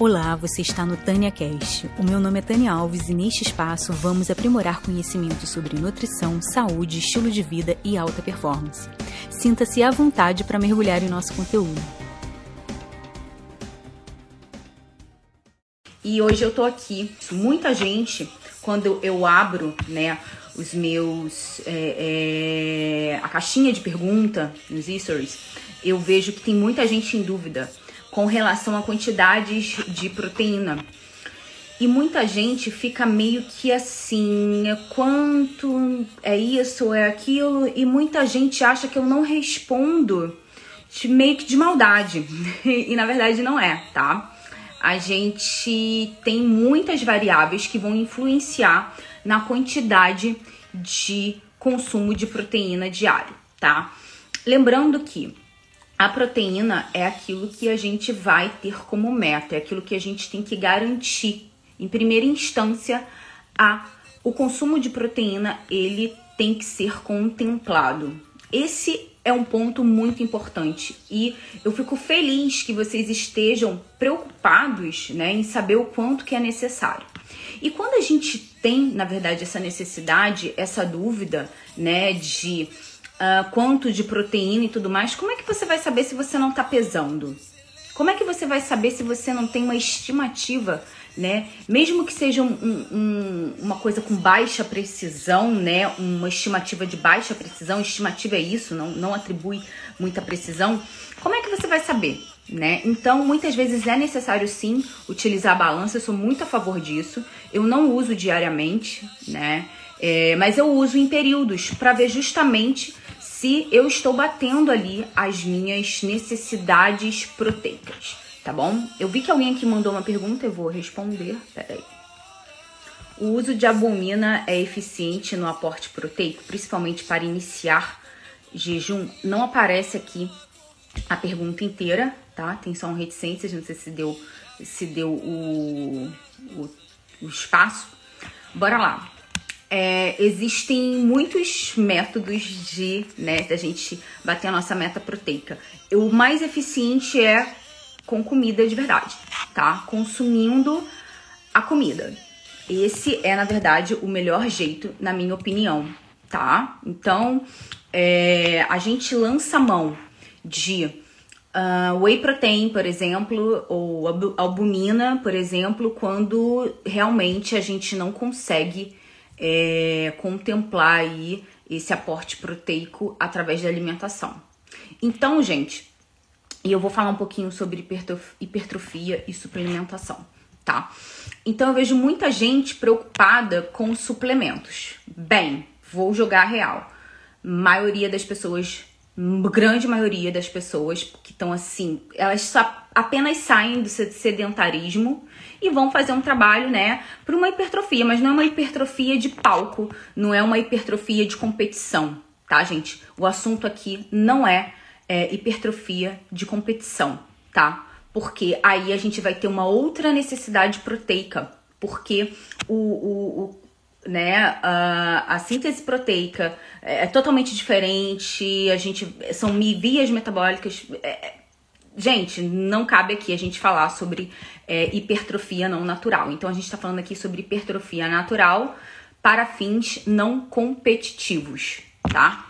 Olá, você está no Tânia Cast. O meu nome é Tânia Alves e neste espaço vamos aprimorar conhecimentos sobre nutrição, saúde, estilo de vida e alta performance. Sinta-se à vontade para mergulhar em nosso conteúdo. E hoje eu tô aqui. Muita gente, quando eu abro, né, os meus. É, é, a caixinha de pergunta nos stories, eu vejo que tem muita gente em dúvida com relação a quantidades de proteína. E muita gente fica meio que assim, quanto é isso, é aquilo, e muita gente acha que eu não respondo meio que de maldade. e na verdade não é, tá? A gente tem muitas variáveis que vão influenciar na quantidade de consumo de proteína diário, tá? Lembrando que a proteína é aquilo que a gente vai ter como meta, é aquilo que a gente tem que garantir. Em primeira instância, a o consumo de proteína ele tem que ser contemplado. Esse é um ponto muito importante e eu fico feliz que vocês estejam preocupados, né, em saber o quanto que é necessário. E quando a gente tem, na verdade, essa necessidade, essa dúvida, né, de uh, quanto de proteína e tudo mais, como é que você vai saber se você não está pesando? Como é que você vai saber se você não tem uma estimativa, né? Mesmo que seja um, um, uma coisa com baixa precisão, né? Uma estimativa de baixa precisão, estimativa é isso, não, não atribui muita precisão. Como é que você vai saber, né? Então, muitas vezes é necessário sim utilizar a balança, eu sou muito a favor disso. Eu não uso diariamente, né? É, mas eu uso em períodos para ver justamente se eu estou batendo ali as minhas necessidades proteicas, tá bom? Eu vi que alguém aqui mandou uma pergunta, eu vou responder. Peraí. O uso de albumina é eficiente no aporte proteico, principalmente para iniciar jejum? Não aparece aqui a pergunta inteira, tá? Tem só um reticências, não sei se deu, se deu o, o, o espaço. Bora lá. É, existem muitos métodos de né, da gente bater a nossa meta proteica. O mais eficiente é com comida de verdade, tá? Consumindo a comida. Esse é, na verdade, o melhor jeito, na minha opinião, tá? Então, é, a gente lança mão de uh, whey protein, por exemplo, ou albumina, por exemplo, quando realmente a gente não consegue é, contemplar aí esse aporte proteico através da alimentação. Então, gente, e eu vou falar um pouquinho sobre hipertrofia e suplementação, tá? Então eu vejo muita gente preocupada com suplementos. Bem, vou jogar a real. Maioria das pessoas, grande maioria das pessoas que estão assim, elas só apenas saem do sedentarismo e vão fazer um trabalho, né, para uma hipertrofia, mas não é uma hipertrofia de palco, não é uma hipertrofia de competição, tá, gente? O assunto aqui não é, é hipertrofia de competição, tá? Porque aí a gente vai ter uma outra necessidade proteica, porque o, o, o né, a, a, síntese proteica é, é totalmente diferente, a gente são vias metabólicas é, Gente, não cabe aqui a gente falar sobre é, hipertrofia não natural. Então, a gente está falando aqui sobre hipertrofia natural para fins não competitivos, tá?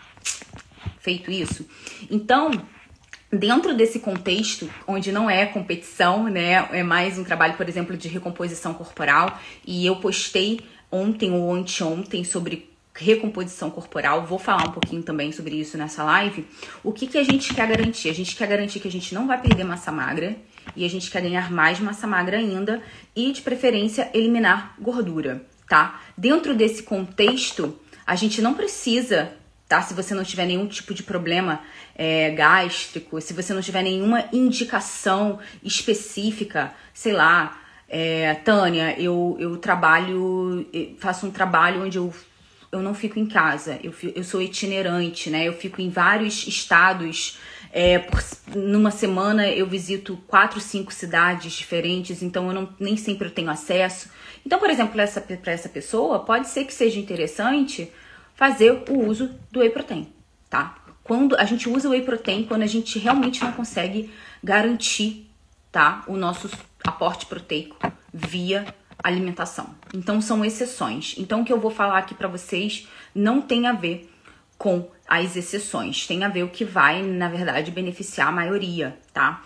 Feito isso. Então, dentro desse contexto, onde não é competição, né? É mais um trabalho, por exemplo, de recomposição corporal. E eu postei ontem ou anteontem sobre recomposição corporal. Vou falar um pouquinho também sobre isso nessa live. O que, que a gente quer garantir? A gente quer garantir que a gente não vai perder massa magra e a gente quer ganhar mais massa magra ainda e, de preferência, eliminar gordura, tá? Dentro desse contexto, a gente não precisa, tá? Se você não tiver nenhum tipo de problema é, gástrico, se você não tiver nenhuma indicação específica, sei lá, é, Tânia, eu, eu trabalho, faço um trabalho onde eu eu não fico em casa, eu, eu sou itinerante, né? Eu fico em vários estados. É, por, numa semana eu visito quatro, cinco cidades diferentes, então eu não, nem sempre eu tenho acesso. Então, por exemplo, para essa, essa pessoa, pode ser que seja interessante fazer o uso do whey protein, tá? Quando a gente usa o whey protein, quando a gente realmente não consegue garantir, tá? O nosso aporte proteico via alimentação. Então são exceções. Então o que eu vou falar aqui para vocês não tem a ver com as exceções, tem a ver o que vai, na verdade, beneficiar a maioria, tá?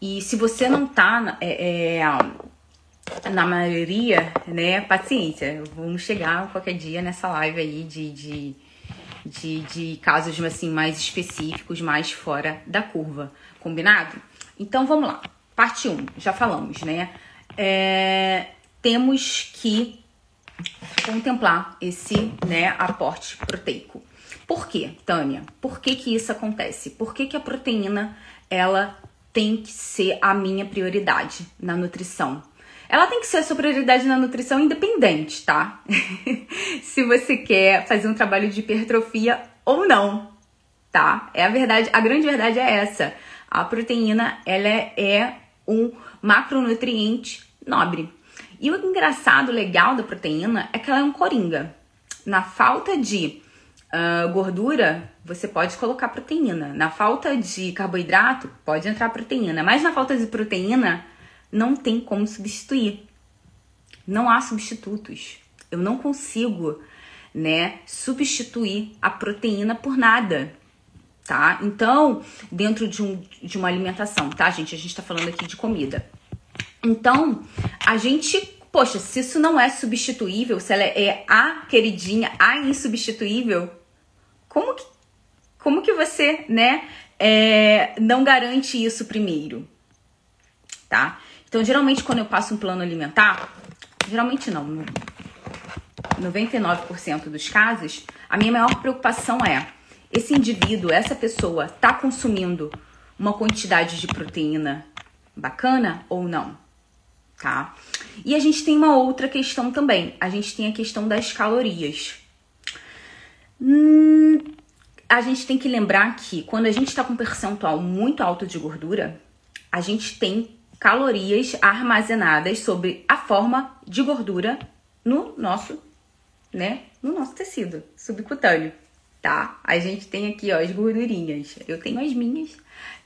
E se você não tá é, é, na maioria, né, paciência, vamos chegar qualquer dia nessa live aí de, de, de, de casos assim mais específicos, mais fora da curva, combinado? Então vamos lá, parte 1, já falamos, né? É, temos que contemplar esse né, aporte proteico. Por quê, Tânia? Por que, que isso acontece? Por que, que a proteína ela tem que ser a minha prioridade na nutrição? Ela tem que ser a sua prioridade na nutrição independente, tá? Se você quer fazer um trabalho de hipertrofia ou não, tá? É a verdade, a grande verdade é essa. A proteína, ela é, é um macronutriente nobre. E o engraçado, legal da proteína é que ela é um coringa. Na falta de uh, gordura, você pode colocar proteína. Na falta de carboidrato, pode entrar proteína. Mas na falta de proteína, não tem como substituir. Não há substitutos. Eu não consigo, né, substituir a proteína por nada. Tá? Então, dentro de, um, de uma alimentação, tá, gente? A gente tá falando aqui de comida. Então, a gente, poxa, se isso não é substituível, se ela é a queridinha, a insubstituível, como que, como que você, né, é, não garante isso primeiro? Tá? Então, geralmente, quando eu passo um plano alimentar, geralmente não, no 99% dos casos, a minha maior preocupação é esse indivíduo, essa pessoa, tá consumindo uma quantidade de proteína bacana ou não? tá? E a gente tem uma outra questão também. A gente tem a questão das calorias. Hum, a gente tem que lembrar que quando a gente está com um percentual muito alto de gordura, a gente tem calorias armazenadas sobre a forma de gordura no nosso, né, no nosso tecido subcutâneo, tá? A gente tem aqui, ó, as gordurinhas. Eu tenho as minhas,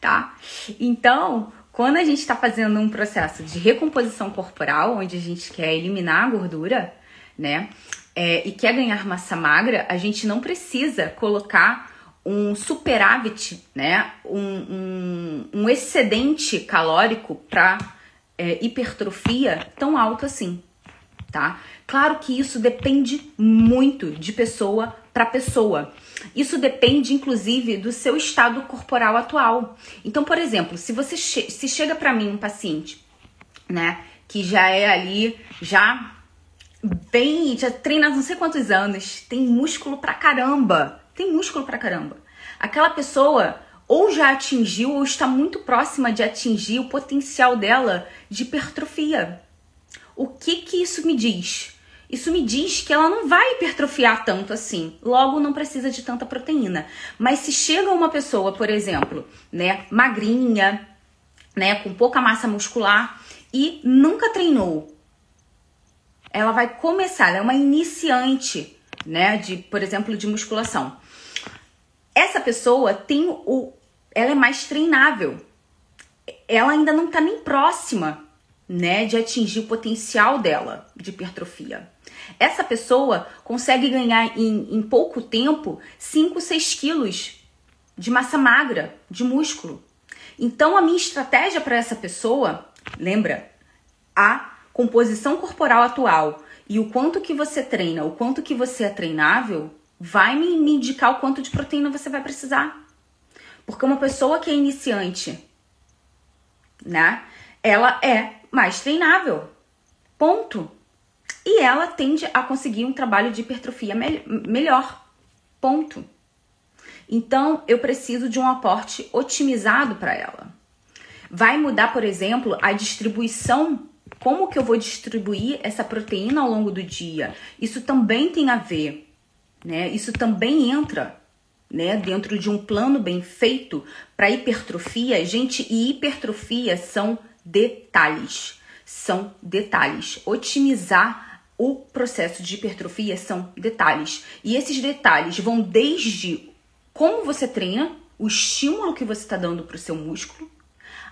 tá? Então, quando a gente está fazendo um processo de recomposição corporal, onde a gente quer eliminar a gordura, né, é, e quer ganhar massa magra, a gente não precisa colocar um superávit, né, um, um, um excedente calórico para é, hipertrofia tão alto assim, tá? Claro que isso depende muito de pessoa para pessoa. Isso depende, inclusive, do seu estado corporal atual. Então, por exemplo, se você che se chega para mim um paciente, né, que já é ali, já bem, já treina não sei quantos anos, tem músculo pra caramba, tem músculo pra caramba. Aquela pessoa ou já atingiu ou está muito próxima de atingir o potencial dela de hipertrofia. O que que isso me diz? Isso me diz que ela não vai hipertrofiar tanto assim. Logo, não precisa de tanta proteína. Mas se chega uma pessoa, por exemplo, né, magrinha, né, com pouca massa muscular e nunca treinou, ela vai começar, ela é uma iniciante, né, de, por exemplo, de musculação. Essa pessoa tem o ela é mais treinável. Ela ainda não tá nem próxima, né, de atingir o potencial dela de hipertrofia. Essa pessoa consegue ganhar em, em pouco tempo 5, 6 quilos de massa magra, de músculo. Então, a minha estratégia para essa pessoa, lembra, a composição corporal atual e o quanto que você treina, o quanto que você é treinável, vai me, me indicar o quanto de proteína você vai precisar. Porque uma pessoa que é iniciante, né, ela é mais treinável. Ponto e ela tende a conseguir um trabalho de hipertrofia me melhor. Ponto. Então, eu preciso de um aporte otimizado para ela. Vai mudar, por exemplo, a distribuição, como que eu vou distribuir essa proteína ao longo do dia. Isso também tem a ver, né? Isso também entra, né, dentro de um plano bem feito para hipertrofia. Gente, e hipertrofia são detalhes. São detalhes. Otimizar o processo de hipertrofia são detalhes. E esses detalhes vão desde como você treina, o estímulo que você está dando para o seu músculo,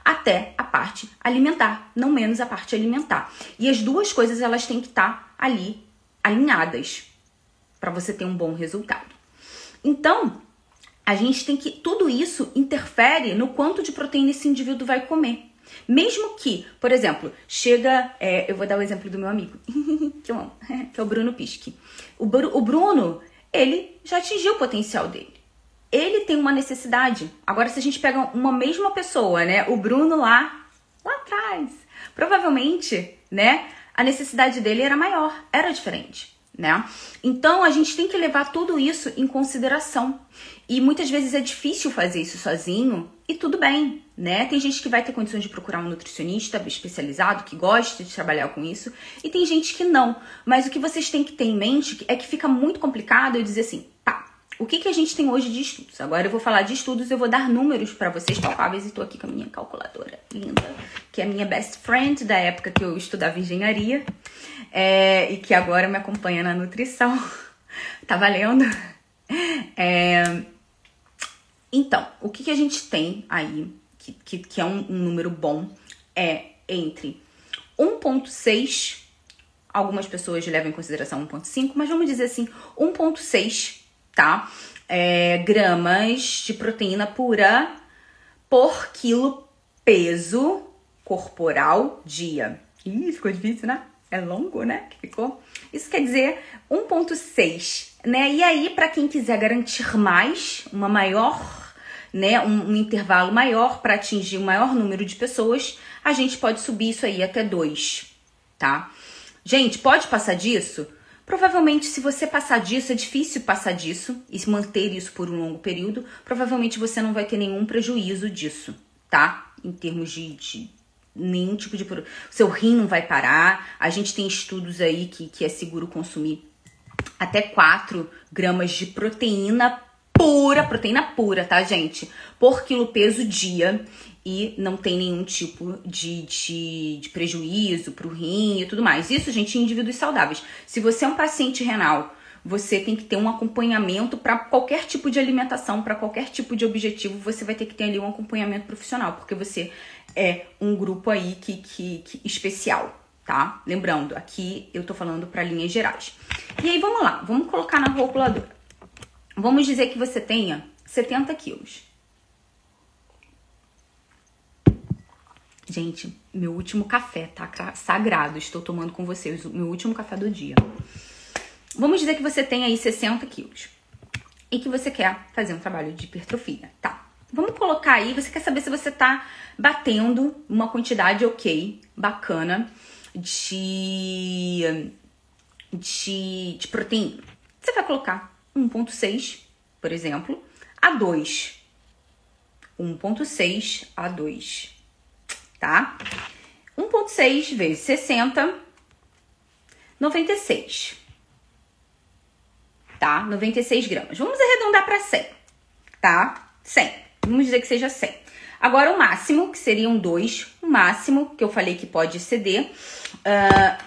até a parte alimentar, não menos a parte alimentar. E as duas coisas elas têm que estar tá ali alinhadas para você ter um bom resultado. Então, a gente tem que tudo isso interfere no quanto de proteína esse indivíduo vai comer. Mesmo que, por exemplo, chega. É, eu vou dar o exemplo do meu amigo, que eu amo, que é o Bruno Pisque. O, o Bruno, ele já atingiu o potencial dele. Ele tem uma necessidade. Agora, se a gente pega uma mesma pessoa, né? O Bruno lá, lá atrás, provavelmente, né? A necessidade dele era maior, era diferente né? Então a gente tem que levar tudo isso em consideração. E muitas vezes é difícil fazer isso sozinho e tudo bem, né? Tem gente que vai ter condições de procurar um nutricionista especializado que gosta de trabalhar com isso e tem gente que não. Mas o que vocês têm que ter em mente é que fica muito complicado eu dizer assim, tá, o que, que a gente tem hoje de estudos? Agora eu vou falar de estudos, eu vou dar números para vocês palpáveis e tô aqui com a minha calculadora linda, que é a minha best friend da época que eu estudava engenharia é, e que agora me acompanha na nutrição. tá valendo? É, então, o que, que a gente tem aí, que, que, é um, um número bom, é entre 1,6, algumas pessoas levam em consideração 1,5, mas vamos dizer assim, 1,6, tá? É, gramas de proteína pura por quilo peso corporal dia. Ih, ficou difícil, né? É longo, né? Que ficou. Isso quer dizer 1,6, né? E aí, para quem quiser garantir mais, uma maior, né? Um, um intervalo maior para atingir o um maior número de pessoas, a gente pode subir isso aí até 2, tá? Gente, pode passar disso? Provavelmente, se você passar disso, é difícil passar disso e manter isso por um longo período. Provavelmente você não vai ter nenhum prejuízo disso, tá? Em termos de, de nenhum tipo de. Seu rim não vai parar. A gente tem estudos aí que, que é seguro consumir até 4 gramas de proteína pura, proteína pura, tá, gente? Por quilo peso dia. E não tem nenhum tipo de, de, de prejuízo pro rim e tudo mais. Isso, gente, em indivíduos saudáveis. Se você é um paciente renal você tem que ter um acompanhamento para qualquer tipo de alimentação, para qualquer tipo de objetivo, você vai ter que ter ali um acompanhamento profissional, porque você é um grupo aí que, que, que especial, tá? Lembrando, aqui eu tô falando para linhas gerais. E aí vamos lá, vamos colocar na calculadora. Vamos dizer que você tenha 70 quilos. Gente, meu último café, tá sagrado. Estou tomando com vocês o meu último café do dia. Vamos dizer que você tem aí 60 quilos e que você quer fazer um trabalho de hipertrofia, tá? Vamos colocar aí, você quer saber se você tá batendo uma quantidade ok, bacana de, de, de proteína. Você vai colocar 1.6, por exemplo, a 2. 1.6 a 2, tá? 1.6 vezes 60, 96 tá? 96 gramas. Vamos arredondar para 100, tá? 100. Vamos dizer que seja 100. Agora, o máximo, que seriam dois, o máximo que eu falei que pode ceder, uh,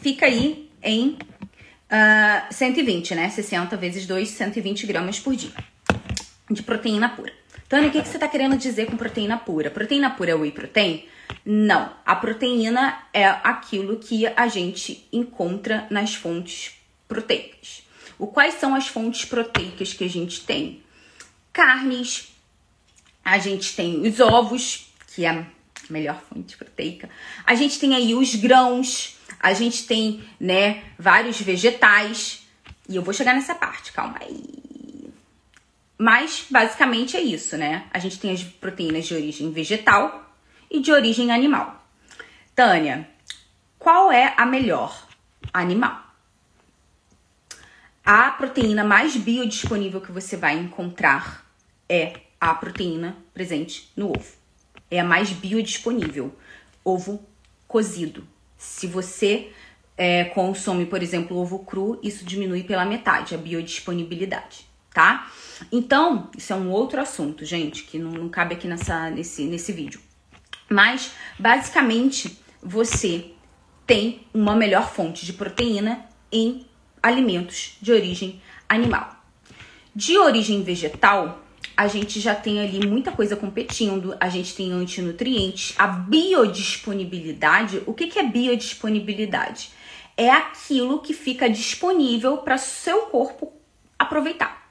fica aí em uh, 120, né? 60 vezes 2, 120 gramas por dia de proteína pura. Tânia, o que, que você está querendo dizer com proteína pura? Proteína pura é whey protein? Não. A proteína é aquilo que a gente encontra nas fontes proteicas. O quais são as fontes proteicas que a gente tem? Carnes, a gente tem os ovos, que é melhor fonte proteica. A gente tem aí os grãos, a gente tem, né, vários vegetais. E eu vou chegar nessa parte, calma aí. Mas basicamente é isso, né? A gente tem as proteínas de origem vegetal e de origem animal. Tânia, qual é a melhor? Animal. A proteína mais biodisponível que você vai encontrar é a proteína presente no ovo. É a mais biodisponível. Ovo cozido. Se você é, consome, por exemplo, ovo cru, isso diminui pela metade a biodisponibilidade, tá? Então, isso é um outro assunto, gente, que não, não cabe aqui nessa, nesse, nesse vídeo. Mas, basicamente, você tem uma melhor fonte de proteína em alimentos de origem animal. De origem vegetal, a gente já tem ali muita coisa competindo, a gente tem antinutrientes, a biodisponibilidade. O que, que é biodisponibilidade? É aquilo que fica disponível para seu corpo aproveitar.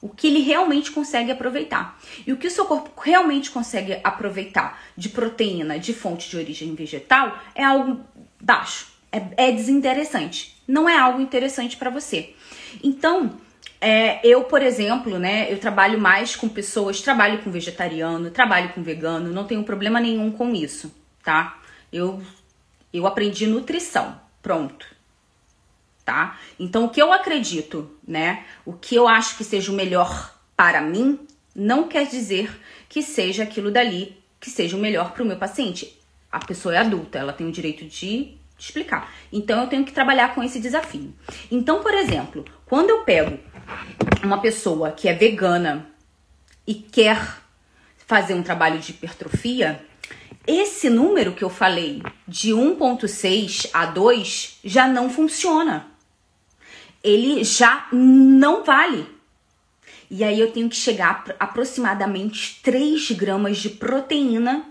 O que ele realmente consegue aproveitar. E o que o seu corpo realmente consegue aproveitar de proteína de fonte de origem vegetal é algo baixo, é, é desinteressante. Não é algo interessante para você. Então, é, eu, por exemplo, né, eu trabalho mais com pessoas, trabalho com vegetariano, trabalho com vegano, não tenho problema nenhum com isso, tá? Eu, eu aprendi nutrição, pronto, tá? Então, o que eu acredito, né, o que eu acho que seja o melhor para mim, não quer dizer que seja aquilo dali que seja o melhor para o meu paciente. A pessoa é adulta, ela tem o direito de explicar. Então, eu tenho que trabalhar com esse desafio. Então, por exemplo, quando eu pego uma pessoa que é vegana e quer fazer um trabalho de hipertrofia, esse número que eu falei de 1.6 a 2 já não funciona. Ele já não vale. E aí eu tenho que chegar a aproximadamente 3 gramas de proteína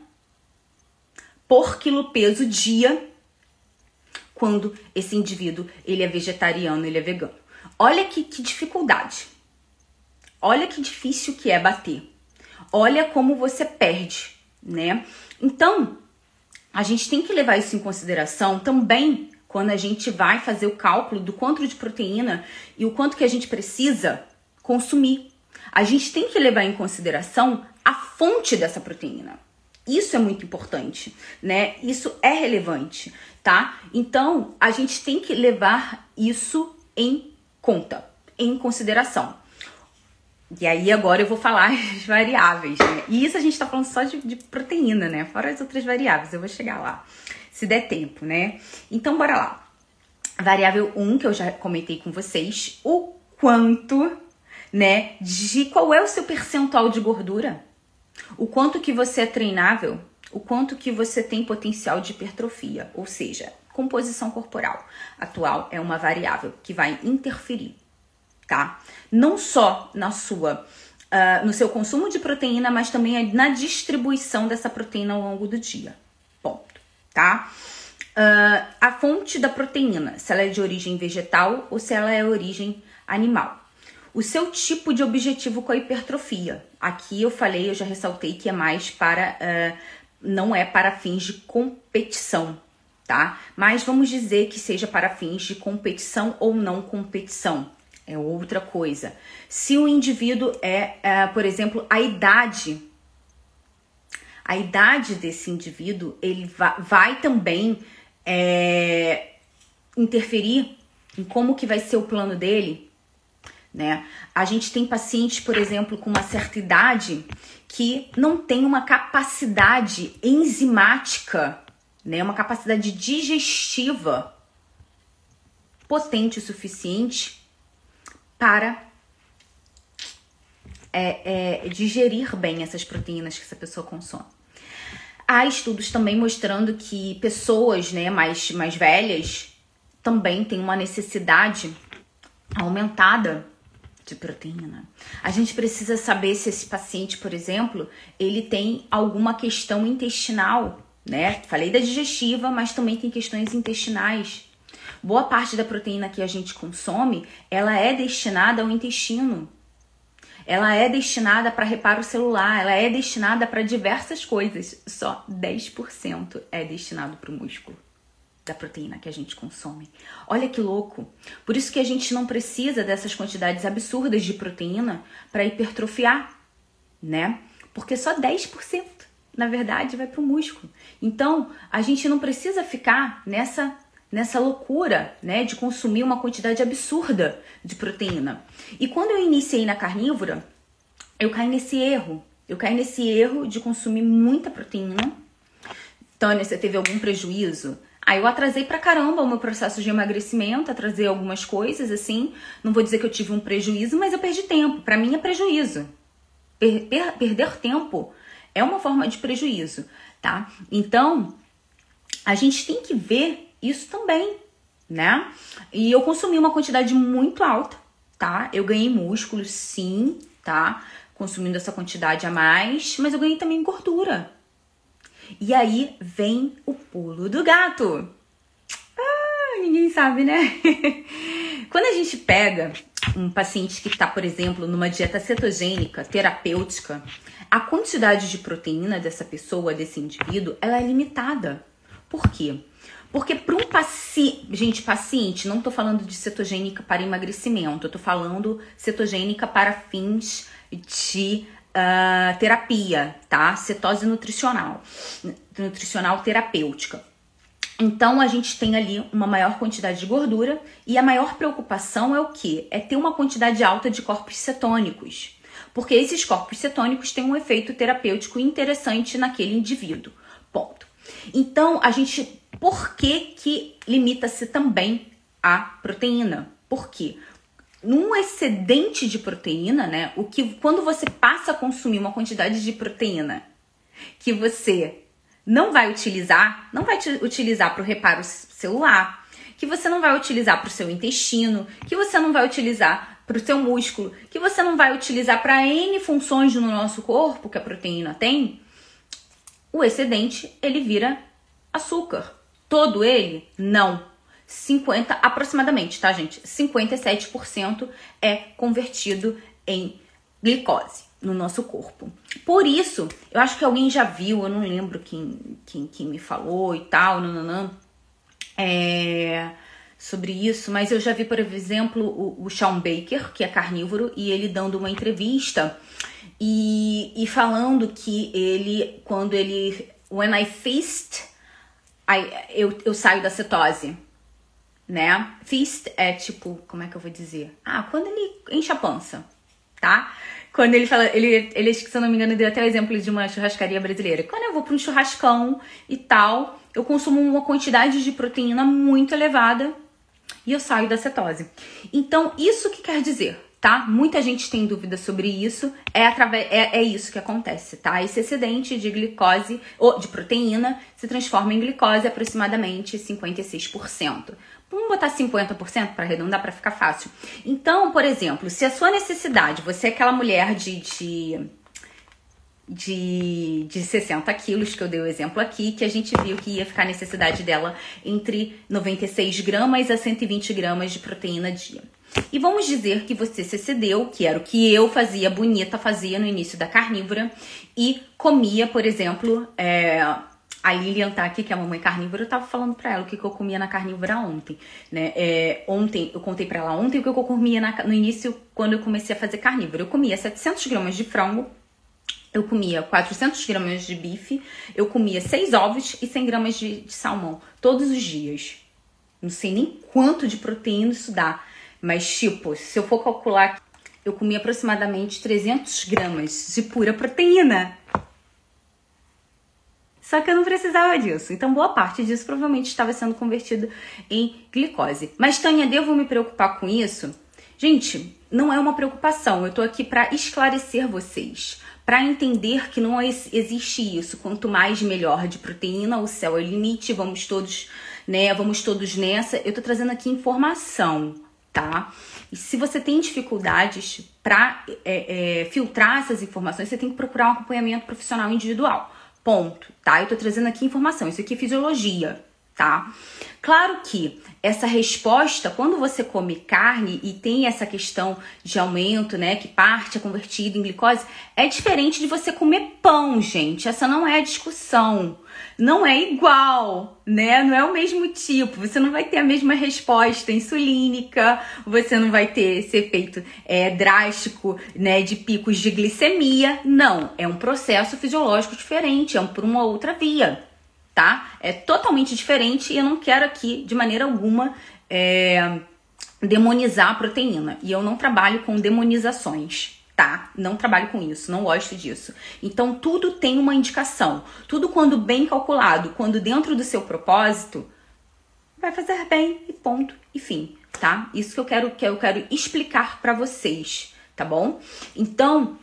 por quilo peso dia quando esse indivíduo ele é vegetariano, ele é vegano. Olha que, que dificuldade. Olha que difícil que é bater. Olha como você perde, né? Então, a gente tem que levar isso em consideração também quando a gente vai fazer o cálculo do quanto de proteína e o quanto que a gente precisa consumir. A gente tem que levar em consideração a fonte dessa proteína. Isso é muito importante, né? Isso é relevante, tá? Então, a gente tem que levar isso em conta, em consideração. E aí agora eu vou falar as variáveis, né? E isso a gente tá falando só de, de, proteína, né? Fora as outras variáveis, eu vou chegar lá, se der tempo, né? Então bora lá. Variável 1, que eu já comentei com vocês, o quanto, né, de qual é o seu percentual de gordura? O quanto que você é treinável? O quanto que você tem potencial de hipertrofia, ou seja, composição corporal atual é uma variável que vai interferir, tá? Não só na sua uh, no seu consumo de proteína, mas também na distribuição dessa proteína ao longo do dia. Ponto, tá? Uh, a fonte da proteína, se ela é de origem vegetal ou se ela é de origem animal. O seu tipo de objetivo com a hipertrofia. Aqui eu falei, eu já ressaltei que é mais para. Uh, não é para fins de competição, tá? Mas vamos dizer que seja para fins de competição ou não competição. É outra coisa. Se o indivíduo é, é por exemplo, a idade, a idade desse indivíduo, ele vai, vai também é, interferir em como que vai ser o plano dele, né? A gente tem pacientes, por exemplo, com uma certa idade que não tem uma capacidade enzimática né, uma capacidade digestiva potente o suficiente para é, é, digerir bem essas proteínas que essa pessoa consome. Há estudos também mostrando que pessoas né, mais, mais velhas também têm uma necessidade aumentada de proteína. A gente precisa saber se esse paciente, por exemplo, ele tem alguma questão intestinal né? Falei da digestiva, mas também tem questões intestinais. Boa parte da proteína que a gente consome, ela é destinada ao intestino. Ela é destinada para reparo celular, ela é destinada para diversas coisas. Só 10% é destinado para o músculo da proteína que a gente consome. Olha que louco. Por isso que a gente não precisa dessas quantidades absurdas de proteína para hipertrofiar, né? Porque só 10% na verdade, vai para o músculo. Então, a gente não precisa ficar nessa nessa loucura, né, de consumir uma quantidade absurda de proteína. E quando eu iniciei na carnívora, eu caí nesse erro. Eu caí nesse erro de consumir muita proteína. Tânia, você teve algum prejuízo? Aí eu atrasei pra caramba o meu processo de emagrecimento, atrasei algumas coisas assim. Não vou dizer que eu tive um prejuízo, mas eu perdi tempo. Para mim é prejuízo. Per per perder tempo é uma forma de prejuízo, tá? Então, a gente tem que ver isso também, né? E eu consumi uma quantidade muito alta, tá? Eu ganhei músculo, sim, tá? consumindo essa quantidade a mais, mas eu ganhei também gordura. E aí vem o pulo do gato. Ah, ninguém sabe, né? Quando a gente pega um paciente que está, por exemplo, numa dieta cetogênica, terapêutica, a quantidade de proteína dessa pessoa, desse indivíduo, ela é limitada. Por quê? Porque para um paciente, gente, paciente, não estou falando de cetogênica para emagrecimento, eu estou falando cetogênica para fins de uh, terapia, tá? Cetose nutricional, nutricional terapêutica. Então a gente tem ali uma maior quantidade de gordura e a maior preocupação é o que? É ter uma quantidade alta de corpos cetônicos. Porque esses corpos cetônicos têm um efeito terapêutico interessante naquele indivíduo. Ponto. Então, a gente, por que que limita-se também a proteína? Por quê? Num excedente de proteína, né? O que quando você passa a consumir uma quantidade de proteína que você não vai utilizar, não vai utilizar para o reparo celular, que você não vai utilizar para o seu intestino, que você não vai utilizar para o seu músculo, que você não vai utilizar para N funções no nosso corpo que a proteína tem, o excedente ele vira açúcar. Todo ele? Não. 50 aproximadamente, tá, gente? 57% é convertido em glicose no nosso corpo. Por isso, eu acho que alguém já viu, eu não lembro quem, quem, quem me falou e tal, nananã, é, sobre isso, mas eu já vi, por exemplo, o, o Sean Baker, que é carnívoro, e ele dando uma entrevista e, e falando que ele, quando ele, when I feast, I, eu, eu saio da cetose, né? Feast é tipo, como é que eu vou dizer? Ah, quando ele enche a pança, tá? Quando ele fala, ele, ele, se eu não me engano, deu até o exemplo de uma churrascaria brasileira. Quando eu vou para um churrascão e tal, eu consumo uma quantidade de proteína muito elevada e eu saio da cetose. Então, isso que quer dizer, tá? Muita gente tem dúvida sobre isso. É, através, é, é isso que acontece, tá? Esse excedente de glicose ou de proteína se transforma em glicose aproximadamente 56%. Vamos botar 50% para arredondar para ficar fácil. Então, por exemplo, se a sua necessidade, você é aquela mulher de, de, de, de 60 quilos, que eu dei o exemplo aqui, que a gente viu que ia ficar a necessidade dela entre 96 gramas a 120 gramas de proteína dia. E vamos dizer que você se excedeu, que era o que eu fazia, bonita fazia no início da carnívora, e comia, por exemplo, é, a Lilian tá aqui, que é a mamãe carnívora, eu tava falando pra ela o que, que eu comia na carnívora ontem, né? É, ontem, eu contei pra ela ontem o que eu comia na, no início, quando eu comecei a fazer carnívora. Eu comia 700 gramas de frango, eu comia 400 gramas de bife, eu comia 6 ovos e 100 gramas de, de salmão, todos os dias. Não sei nem quanto de proteína isso dá, mas tipo, se eu for calcular, eu comia aproximadamente 300 gramas de pura proteína. Só que eu não precisava disso. Então, boa parte disso provavelmente estava sendo convertido em glicose. Mas, Tânia, devo me preocupar com isso? Gente, não é uma preocupação. Eu tô aqui para esclarecer vocês, para entender que não existe isso. Quanto mais melhor de proteína, o céu é o limite. Vamos todos, né? Vamos todos nessa. Eu tô trazendo aqui informação, tá? E se você tem dificuldades para é, é, filtrar essas informações, você tem que procurar um acompanhamento profissional individual. Ponto, tá? Eu tô trazendo aqui informação. Isso aqui é fisiologia, tá? Claro que essa resposta, quando você come carne e tem essa questão de aumento, né, que parte é convertida em glicose, é diferente de você comer pão, gente. Essa não é a discussão não é igual, né? Não é o mesmo tipo. Você não vai ter a mesma resposta insulínica, você não vai ter esse efeito é, drástico, né, de picos de glicemia. Não, é um processo fisiológico diferente, é um, por uma outra via, tá? É totalmente diferente e eu não quero aqui, de maneira alguma, é, demonizar a proteína. E eu não trabalho com demonizações tá? Não trabalho com isso, não gosto disso. Então tudo tem uma indicação. Tudo quando bem calculado, quando dentro do seu propósito, vai fazer bem e ponto e fim, tá? Isso que eu quero que eu quero explicar para vocês, tá bom? Então,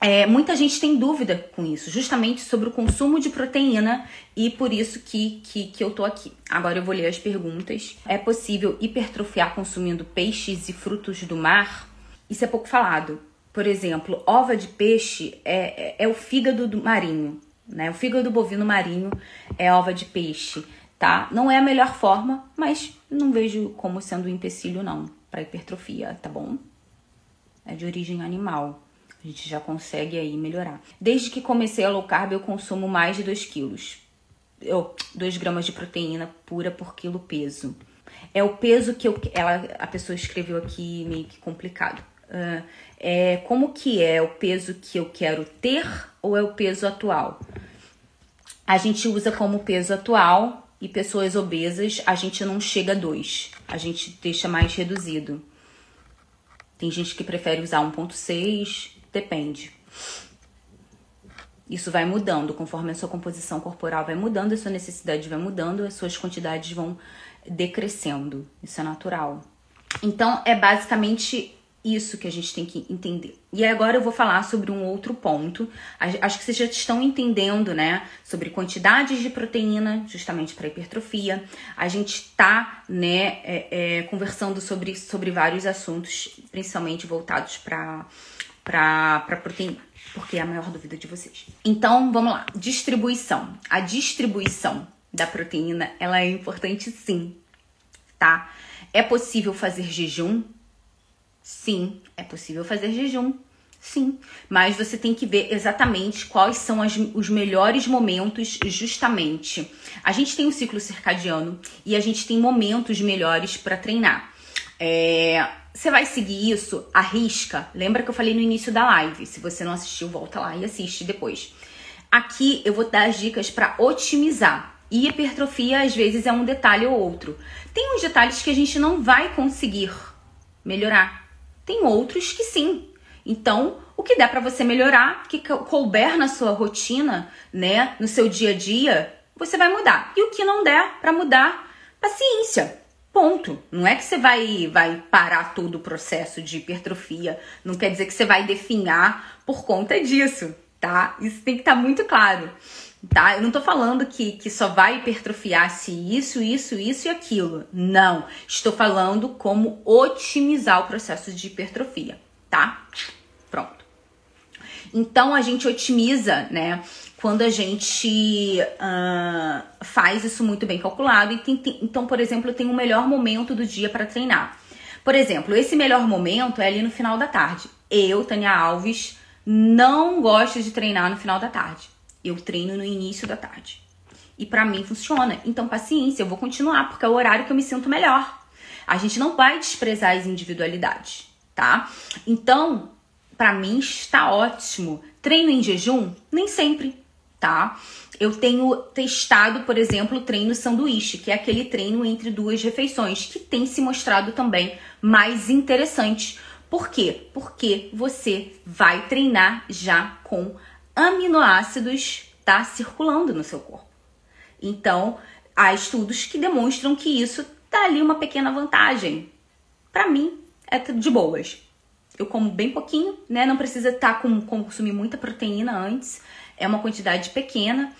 é, muita gente tem dúvida com isso, justamente sobre o consumo de proteína e por isso que, que, que eu tô aqui. Agora eu vou ler as perguntas. É possível hipertrofiar consumindo peixes e frutos do mar? Isso é pouco falado por exemplo, ova de peixe é, é, é o fígado do marinho, né? O fígado bovino marinho é ova de peixe, tá? Não é a melhor forma, mas não vejo como sendo um empecilho, não, para hipertrofia, tá bom? É de origem animal. A gente já consegue aí melhorar. Desde que comecei a low carb, eu consumo mais de 2 quilos. 2 gramas de proteína pura por quilo peso. É o peso que eu, ela, a pessoa escreveu aqui meio que complicado. Uh, é como que é o peso que eu quero ter ou é o peso atual? A gente usa como peso atual e pessoas obesas a gente não chega a 2, a gente deixa mais reduzido. Tem gente que prefere usar 1.6, depende. Isso vai mudando conforme a sua composição corporal vai mudando, a sua necessidade vai mudando, as suas quantidades vão decrescendo. Isso é natural. Então, é basicamente isso que a gente tem que entender. E agora eu vou falar sobre um outro ponto. Acho que vocês já estão entendendo, né? Sobre quantidades de proteína, justamente para hipertrofia. A gente tá, né, é, é, conversando sobre, sobre vários assuntos, principalmente voltados para para proteína, porque é a maior dúvida de vocês. Então, vamos lá. Distribuição. A distribuição da proteína, ela é importante sim, tá? É possível fazer jejum? Sim, é possível fazer jejum. Sim, mas você tem que ver exatamente quais são as, os melhores momentos, justamente. A gente tem um ciclo circadiano e a gente tem momentos melhores para treinar. É, você vai seguir isso, arrisca. Lembra que eu falei no início da live? Se você não assistiu, volta lá e assiste depois. Aqui eu vou dar as dicas para otimizar. E hipertrofia às vezes é um detalhe ou outro. Tem uns detalhes que a gente não vai conseguir melhorar. Tem outros que sim. Então, o que der para você melhorar, que couber na sua rotina, né, no seu dia a dia, você vai mudar. E o que não der para mudar, paciência. Ponto. Não é que você vai, vai parar todo o processo de hipertrofia. Não quer dizer que você vai definhar por conta disso, tá? Isso tem que estar tá muito claro, tá? Eu não tô falando que, que só vai hipertrofiar se isso, isso, isso e aquilo. Não. Estou falando como otimizar o processo de hipertrofia, tá? Pronto. Então a gente otimiza, né? Quando a gente uh, faz isso muito bem calculado. E tem, tem, então, por exemplo, tem um melhor momento do dia para treinar. Por exemplo, esse melhor momento é ali no final da tarde. Eu, Tânia Alves, não gosto de treinar no final da tarde. Eu treino no início da tarde. E para mim funciona. Então, paciência, eu vou continuar, porque é o horário que eu me sinto melhor. A gente não vai desprezar as individualidades, tá? Então, para mim está ótimo. Treino em jejum? Nem sempre tá? Eu tenho testado, por exemplo, o treino sanduíche, que é aquele treino entre duas refeições, que tem se mostrado também mais interessante. Por quê? Porque você vai treinar já com aminoácidos tá circulando no seu corpo. Então, há estudos que demonstram que isso dá ali uma pequena vantagem. Para mim, é de boas. Eu como bem pouquinho, né? Não precisa estar tá com consumir muita proteína antes é uma quantidade pequena,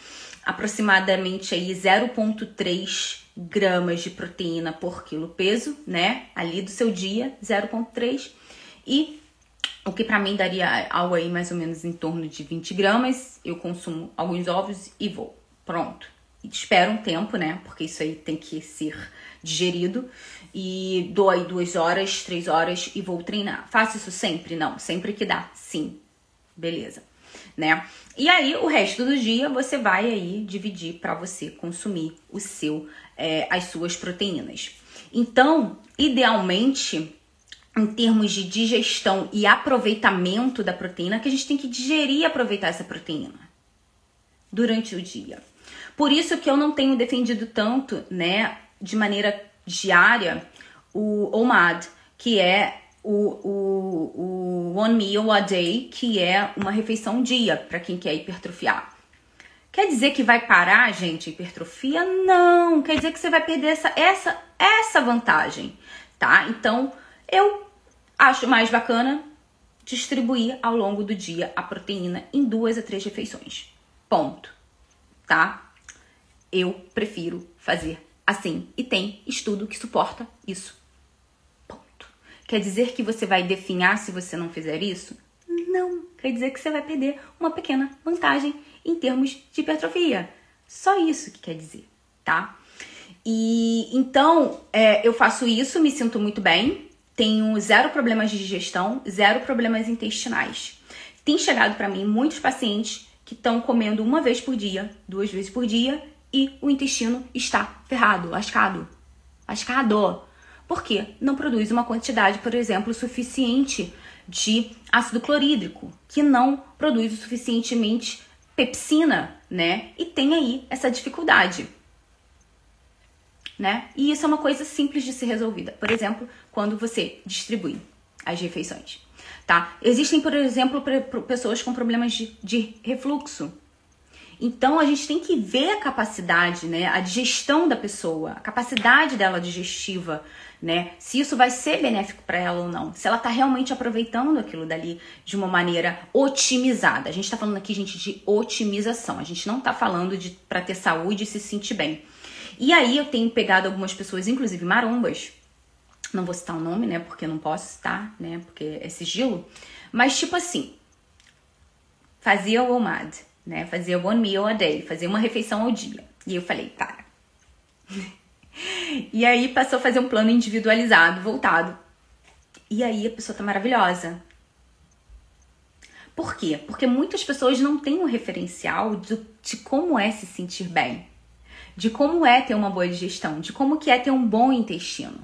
aproximadamente aí 0,3 gramas de proteína por quilo peso, né? Ali do seu dia, 0,3 e o que para mim daria algo aí mais ou menos em torno de 20 gramas. Eu consumo alguns ovos e vou. Pronto. E espero um tempo, né? Porque isso aí tem que ser digerido. E dou aí duas horas, três horas e vou treinar. Faço isso sempre? Não. Sempre que dá, sim. Beleza né? E aí, o resto do dia você vai aí dividir para você consumir o seu, é, as suas proteínas. Então, idealmente, em termos de digestão e aproveitamento da proteína, que a gente tem que digerir e aproveitar essa proteína durante o dia. Por isso que eu não tenho defendido tanto, né, de maneira diária, o OMAD, que é o, o, o One Meal a Day, que é uma refeição dia para quem quer hipertrofiar. Quer dizer que vai parar, gente, hipertrofia? Não, quer dizer que você vai perder essa, essa, essa vantagem, tá? Então, eu acho mais bacana distribuir ao longo do dia a proteína em duas a três refeições. Ponto. Tá? Eu prefiro fazer assim. E tem estudo que suporta isso. Quer dizer que você vai definhar se você não fizer isso? Não, quer dizer que você vai perder uma pequena vantagem em termos de hipertrofia. Só isso que quer dizer, tá? E então é, eu faço isso, me sinto muito bem, tenho zero problemas de digestão, zero problemas intestinais. Tem chegado para mim muitos pacientes que estão comendo uma vez por dia, duas vezes por dia e o intestino está ferrado, lascado, lascado. Por quê? Não produz uma quantidade, por exemplo, suficiente de ácido clorídrico, que não produz o suficientemente pepsina, né? E tem aí essa dificuldade. Né? E isso é uma coisa simples de ser resolvida. Por exemplo, quando você distribui as refeições, tá? Existem, por exemplo, pessoas com problemas de, de refluxo. Então a gente tem que ver a capacidade, né, a digestão da pessoa, a capacidade dela digestiva, né? Se isso vai ser benéfico para ela ou não. Se ela tá realmente aproveitando aquilo dali de uma maneira otimizada. A gente tá falando aqui, gente, de otimização. A gente não tá falando de para ter saúde e se sentir bem. E aí eu tenho pegado algumas pessoas, inclusive marombas, não vou citar o nome, né, porque não posso citar, né, porque é sigilo, mas tipo assim, fazia o OMAD, né, fazia one meal a day, fazia uma refeição ao dia. E eu falei, para. E aí passou a fazer um plano individualizado, voltado. E aí a pessoa tá maravilhosa. Por quê? Porque muitas pessoas não têm um referencial de, de como é se sentir bem, de como é ter uma boa digestão, de como que é ter um bom intestino.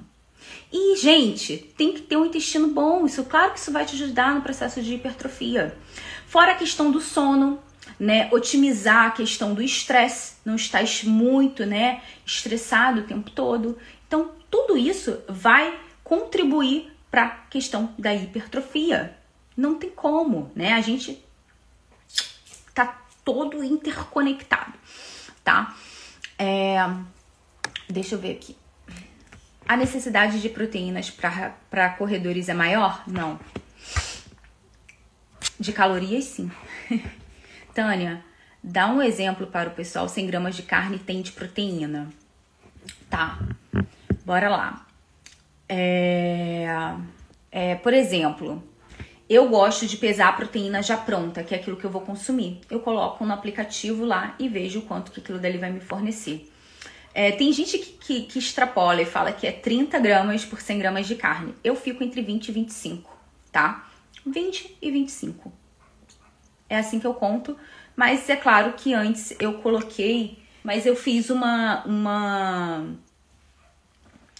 E, gente, tem que ter um intestino bom. Isso, claro que isso vai te ajudar no processo de hipertrofia. Fora a questão do sono, né, otimizar a questão do estresse, não estar muito, né, estressado o tempo todo. Então, tudo isso vai contribuir para a questão da hipertrofia. Não tem como, né? A gente tá todo interconectado, tá? É, deixa eu ver aqui. A necessidade de proteínas para corredores é maior? Não. De calorias, sim. Tânia, dá um exemplo para o pessoal: 100 gramas de carne tem de proteína. Tá, bora lá. É, é, por exemplo, eu gosto de pesar a proteína já pronta, que é aquilo que eu vou consumir. Eu coloco no aplicativo lá e vejo o quanto que aquilo dali vai me fornecer. É, tem gente que, que, que, extrapola e fala que é 30 gramas por 100 gramas de carne. Eu fico entre 20 e 25, tá? 20 e 25. É assim que eu conto. Mas é claro que antes eu coloquei, mas eu fiz uma uma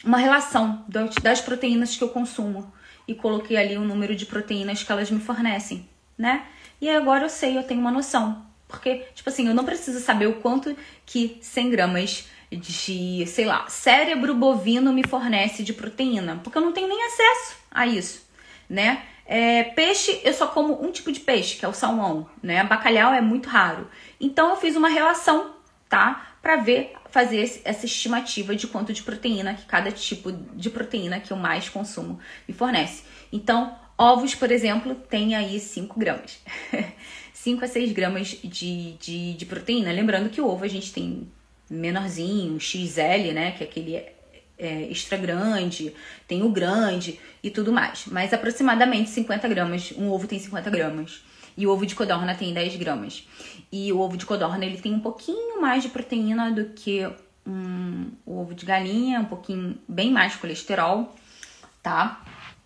uma relação das proteínas que eu consumo e coloquei ali o número de proteínas que elas me fornecem, né? E agora eu sei, eu tenho uma noção. Porque, tipo assim, eu não preciso saber o quanto que 100 gramas de, sei lá, cérebro bovino me fornece de proteína, porque eu não tenho nem acesso a isso, né? É, peixe, eu só como um tipo de peixe, que é o salmão, né? Bacalhau é muito raro. Então eu fiz uma relação, tá? Para ver, fazer esse, essa estimativa de quanto de proteína que cada tipo de proteína que eu mais consumo me fornece. Então, ovos, por exemplo, tem aí 5 gramas. 5 a 6 gramas de, de, de proteína. Lembrando que o ovo a gente tem menorzinho, XL, né? Que é aquele é, extra grande, tem o grande e tudo mais. Mas aproximadamente 50 gramas, um ovo tem 50 gramas. E o ovo de codorna tem 10 gramas. E o ovo de codorna ele tem um pouquinho mais de proteína do que um, o ovo de galinha, um pouquinho bem mais colesterol, tá?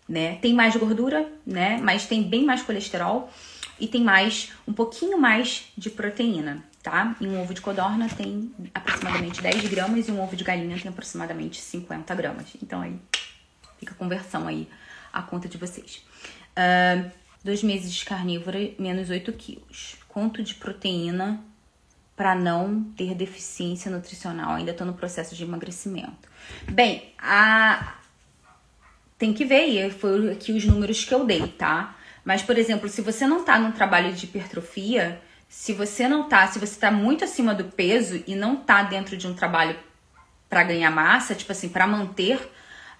Né? Tem mais gordura, né? Mas tem bem mais colesterol e tem mais um pouquinho mais de proteína tá? E um ovo de codorna tem aproximadamente 10 gramas e um ovo de galinha tem aproximadamente 50 gramas. Então aí fica a conversão aí, a conta de vocês. Uh, dois meses de carnívora, menos 8 quilos. Quanto de proteína para não ter deficiência nutricional? Ainda tô no processo de emagrecimento. Bem, a... tem que ver, e foi aqui os números que eu dei, tá? Mas, por exemplo, se você não tá num trabalho de hipertrofia, se você não tá, se você tá muito acima do peso e não tá dentro de um trabalho para ganhar massa, tipo assim, para manter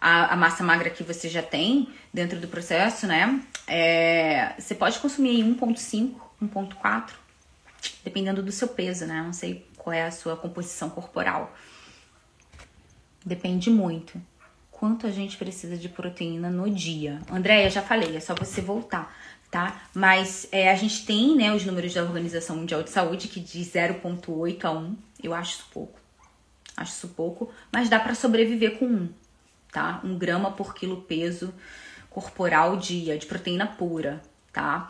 a, a, massa magra que você já tem dentro do processo, né? É, você pode consumir 1,5, 1,4, dependendo do seu peso, né? Não sei qual é a sua composição corporal. Depende muito. Quanto a gente precisa de proteína no dia? Andréia, já falei, é só você voltar tá? Mas é, a gente tem, né, os números da Organização Mundial de Saúde que diz 0,8 a 1. Eu acho isso pouco. Acho isso pouco, mas dá para sobreviver com 1, tá? 1 grama por quilo peso corporal dia de proteína pura, tá?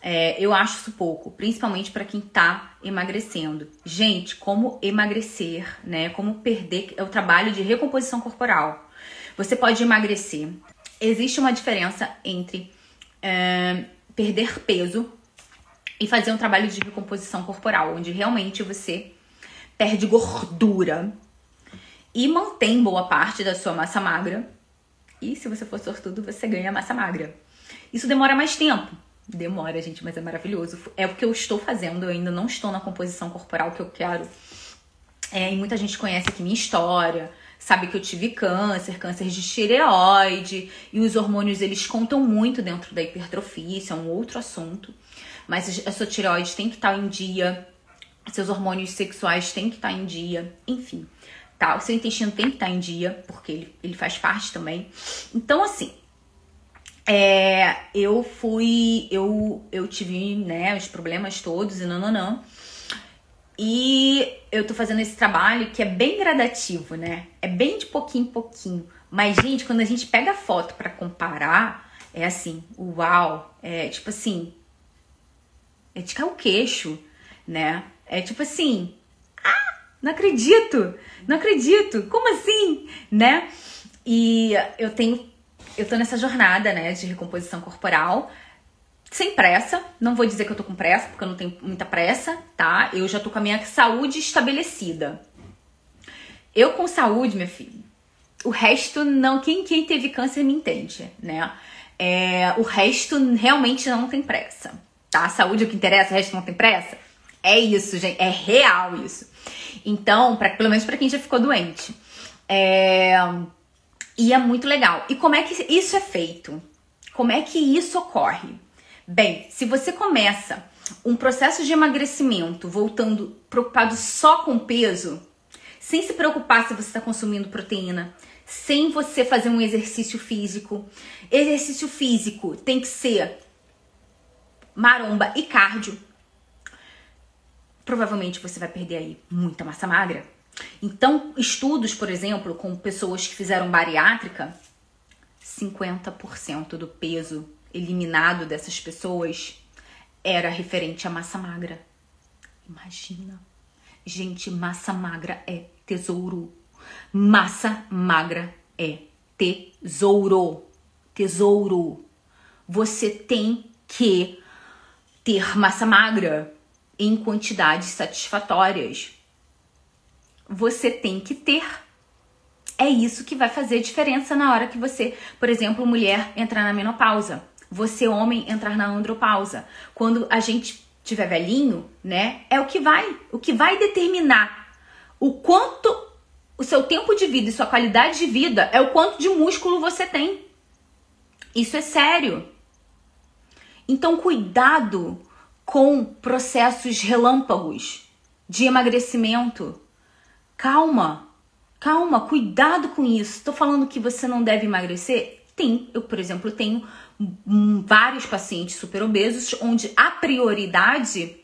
É, eu acho isso pouco, principalmente para quem tá emagrecendo. Gente, como emagrecer, né? Como perder é o trabalho de recomposição corporal. Você pode emagrecer. Existe uma diferença entre é, perder peso e fazer um trabalho de recomposição corporal, onde realmente você perde gordura e mantém boa parte da sua massa magra. E se você for sortudo, você ganha massa magra. Isso demora mais tempo. Demora, gente, mas é maravilhoso. É o que eu estou fazendo. Eu ainda não estou na composição corporal que eu quero. É, e muita gente conhece aqui minha história sabe que eu tive câncer, câncer de tireoide, e os hormônios eles contam muito dentro da hipertrofia, isso é um outro assunto. Mas a sua tireoide tem que estar em dia, seus hormônios sexuais têm que estar em dia, enfim. Tá, o seu intestino tem que estar em dia, porque ele, ele faz parte também. Então, assim, é, eu fui, eu, eu tive, né, os problemas todos e não, não, não. E eu tô fazendo esse trabalho que é bem gradativo, né? É bem de pouquinho em pouquinho. Mas, gente, quando a gente pega a foto para comparar, é assim, uau, é tipo assim, é de o queixo, né? É tipo assim, ah, não acredito, não acredito, como assim, né? E eu tenho, eu tô nessa jornada, né, de recomposição corporal, sem pressa. Não vou dizer que eu tô com pressa, porque eu não tenho muita pressa, tá? Eu já tô com a minha saúde estabelecida. Eu com saúde, minha filha, o resto não. Quem, quem teve câncer me entende, né? É, o resto realmente não tem pressa, tá? A saúde é o que interessa, o resto não tem pressa. É isso, gente. É real isso. Então, pra, pelo menos para quem já ficou doente. É, e é muito legal. E como é que isso é feito? Como é que isso ocorre? Bem, se você começa um processo de emagrecimento voltando preocupado só com peso, sem se preocupar se você está consumindo proteína, sem você fazer um exercício físico, exercício físico tem que ser maromba e cardio. Provavelmente você vai perder aí muita massa magra. Então, estudos, por exemplo, com pessoas que fizeram bariátrica, 50% do peso eliminado dessas pessoas era referente à massa magra. Imagina. Gente, massa magra é tesouro. Massa magra é tesouro. Tesouro. Você tem que ter massa magra em quantidades satisfatórias. Você tem que ter é isso que vai fazer diferença na hora que você, por exemplo, mulher entrar na menopausa você homem entrar na andropausa. Quando a gente tiver velhinho, né? É o que vai, o que vai determinar o quanto o seu tempo de vida e sua qualidade de vida é o quanto de músculo você tem. Isso é sério. Então cuidado com processos relâmpagos de emagrecimento. Calma, calma, cuidado com isso. Estou falando que você não deve emagrecer? Tem, eu, por exemplo, tenho vários pacientes superobesos onde a prioridade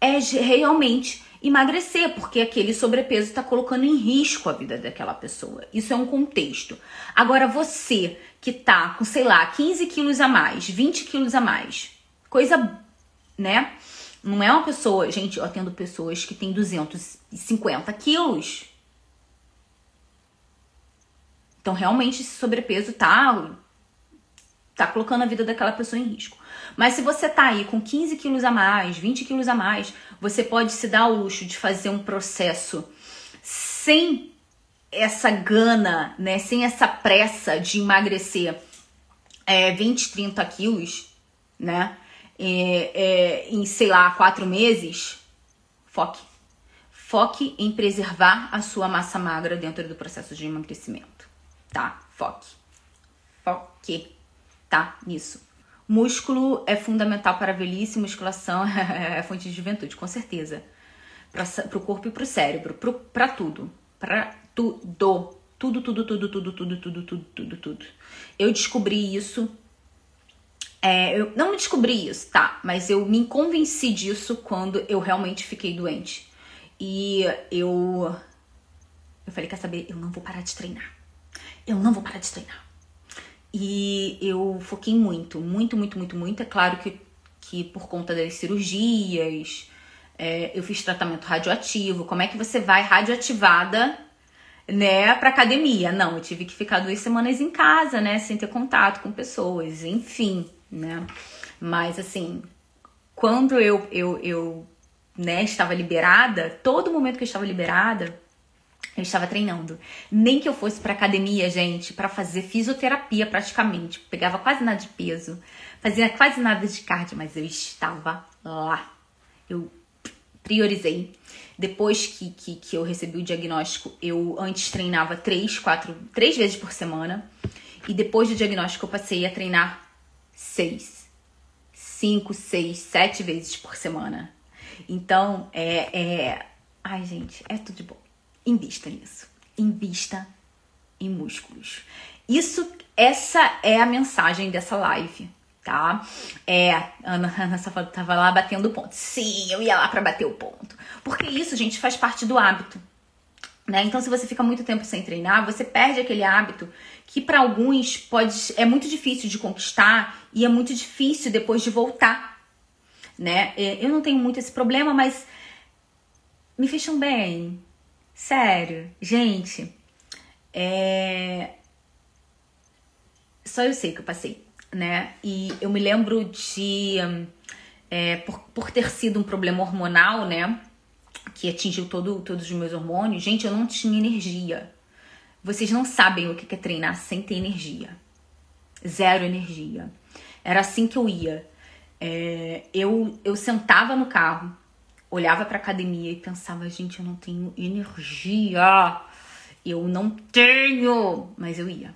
é realmente emagrecer, porque aquele sobrepeso está colocando em risco a vida daquela pessoa. Isso é um contexto. Agora, você que tá com, sei lá, 15 quilos a mais, 20 quilos a mais, coisa, né? Não é uma pessoa, gente, eu atendo pessoas que têm 250 quilos. Então, realmente, esse sobrepeso tá tá colocando a vida daquela pessoa em risco. Mas se você tá aí com 15 quilos a mais, 20 quilos a mais, você pode se dar o luxo de fazer um processo sem essa gana, né? Sem essa pressa de emagrecer é, 20, 30 quilos, né? É, é, em, sei lá, quatro meses, foque. Foque em preservar a sua massa magra dentro do processo de emagrecimento, tá? Foque. Foque tá? Nisso. Músculo é fundamental para a velhice, musculação é fonte de juventude, com certeza. Para o corpo e para o cérebro, para tudo. Para tudo. Tudo, tudo, tudo, tudo, tudo, tudo, tudo, tudo, tudo. Eu descobri isso É, eu não descobri isso, tá? Mas eu me convenci disso quando eu realmente fiquei doente. E eu. Eu falei, quer saber? Eu não vou parar de treinar. Eu não vou parar de treinar. E eu foquei muito, muito, muito, muito, muito. É claro que, que por conta das cirurgias, é, eu fiz tratamento radioativo. Como é que você vai radioativada, né, pra academia? Não, eu tive que ficar duas semanas em casa, né, sem ter contato com pessoas, enfim, né. Mas assim, quando eu, eu, eu né, estava liberada, todo momento que eu estava liberada, eu estava treinando. Nem que eu fosse para academia, gente, para fazer fisioterapia praticamente. Pegava quase nada de peso, fazia quase nada de cardio, mas eu estava lá. Eu priorizei. Depois que, que, que eu recebi o diagnóstico, eu antes treinava três, quatro, três vezes por semana. E depois do diagnóstico, eu passei a treinar seis, cinco, seis, sete vezes por semana. Então, é, é. Ai, gente, é tudo de bom. Invista nisso. Invista em músculos. Isso, essa é a mensagem dessa live, tá? É, Ana, Ana Safado tava lá batendo ponto. Sim, eu ia lá para bater o ponto. Porque isso, gente, faz parte do hábito. Né? Então, se você fica muito tempo sem treinar, você perde aquele hábito que para alguns pode é muito difícil de conquistar e é muito difícil depois de voltar, né? É, eu não tenho muito esse problema, mas me fecham bem, Sério, gente, é. Só eu sei que eu passei, né? E eu me lembro de. É, por, por ter sido um problema hormonal, né? Que atingiu todo, todos os meus hormônios, gente, eu não tinha energia. Vocês não sabem o que é treinar sem ter energia. Zero energia. Era assim que eu ia. É, eu, eu sentava no carro, olhava para academia e pensava, gente, eu não tenho energia. Eu não tenho, mas eu ia.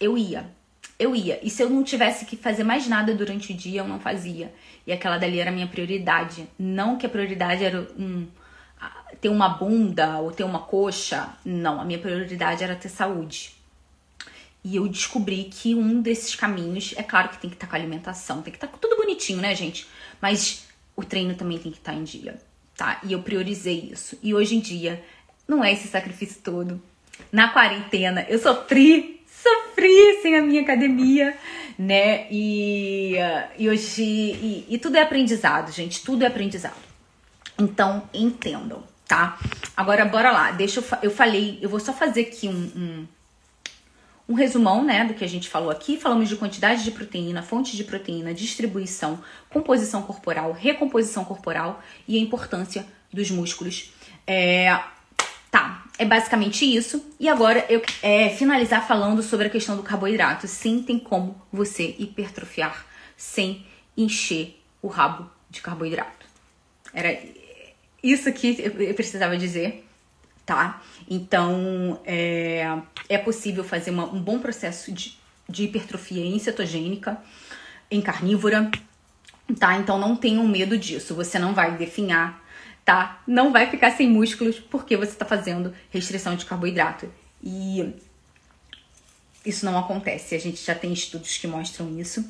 Eu ia. Eu ia. E se eu não tivesse que fazer mais nada durante o dia, eu não fazia. E aquela dali era a minha prioridade. Não que a prioridade era um, ter uma bunda ou ter uma coxa. Não, a minha prioridade era ter saúde. E eu descobri que um desses caminhos, é claro que tem que estar tá com alimentação, tem que estar tá tudo bonitinho, né, gente? Mas o treino também tem que estar tá em dia, tá? E eu priorizei isso. E hoje em dia, não é esse sacrifício todo. Na quarentena, eu sofri, sofri sem a minha academia, né? E, e hoje. E, e tudo é aprendizado, gente, tudo é aprendizado. Então, entendam, tá? Agora, bora lá. Deixa eu. Eu falei, eu vou só fazer aqui um, um um resumão né, do que a gente falou aqui. Falamos de quantidade de proteína, fontes de proteína, distribuição, composição corporal, recomposição corporal e a importância dos músculos. É, tá, é basicamente isso. E agora eu é, finalizar falando sobre a questão do carboidrato. Sim, tem como você hipertrofiar sem encher o rabo de carboidrato. Era isso que eu precisava dizer tá? Então, é, é possível fazer uma, um bom processo de, de hipertrofia em cetogênica, em carnívora, tá? Então, não tenham medo disso. Você não vai definhar, tá? Não vai ficar sem músculos porque você está fazendo restrição de carboidrato. E isso não acontece. A gente já tem estudos que mostram isso.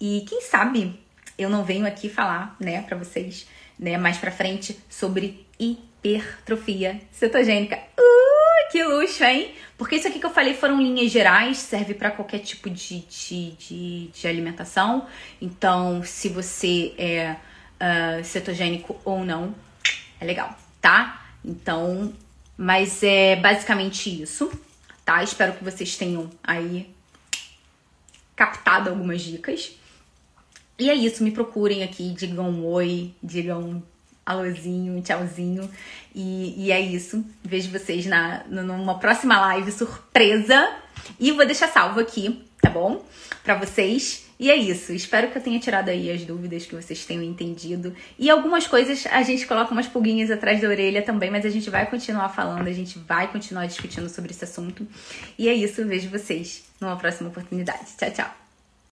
E quem sabe eu não venho aqui falar, né, para vocês, né, mais para frente sobre hipertrofia cetogênica. Uh, que luxo, hein? Porque isso aqui que eu falei foram linhas gerais, serve para qualquer tipo de, de, de, de, alimentação. Então, se você é uh, cetogênico ou não, é legal, tá? Então, mas é basicamente isso, tá? Espero que vocês tenham aí captado algumas dicas. E é isso, me procurem aqui, digam um oi, digam alôzinho, tchauzinho. E, e é isso. Vejo vocês na, numa próxima live surpresa. E vou deixar salvo aqui, tá bom? Pra vocês. E é isso. Espero que eu tenha tirado aí as dúvidas, que vocês tenham entendido. E algumas coisas a gente coloca umas pulguinhas atrás da orelha também, mas a gente vai continuar falando, a gente vai continuar discutindo sobre esse assunto. E é isso. Vejo vocês numa próxima oportunidade. Tchau, tchau.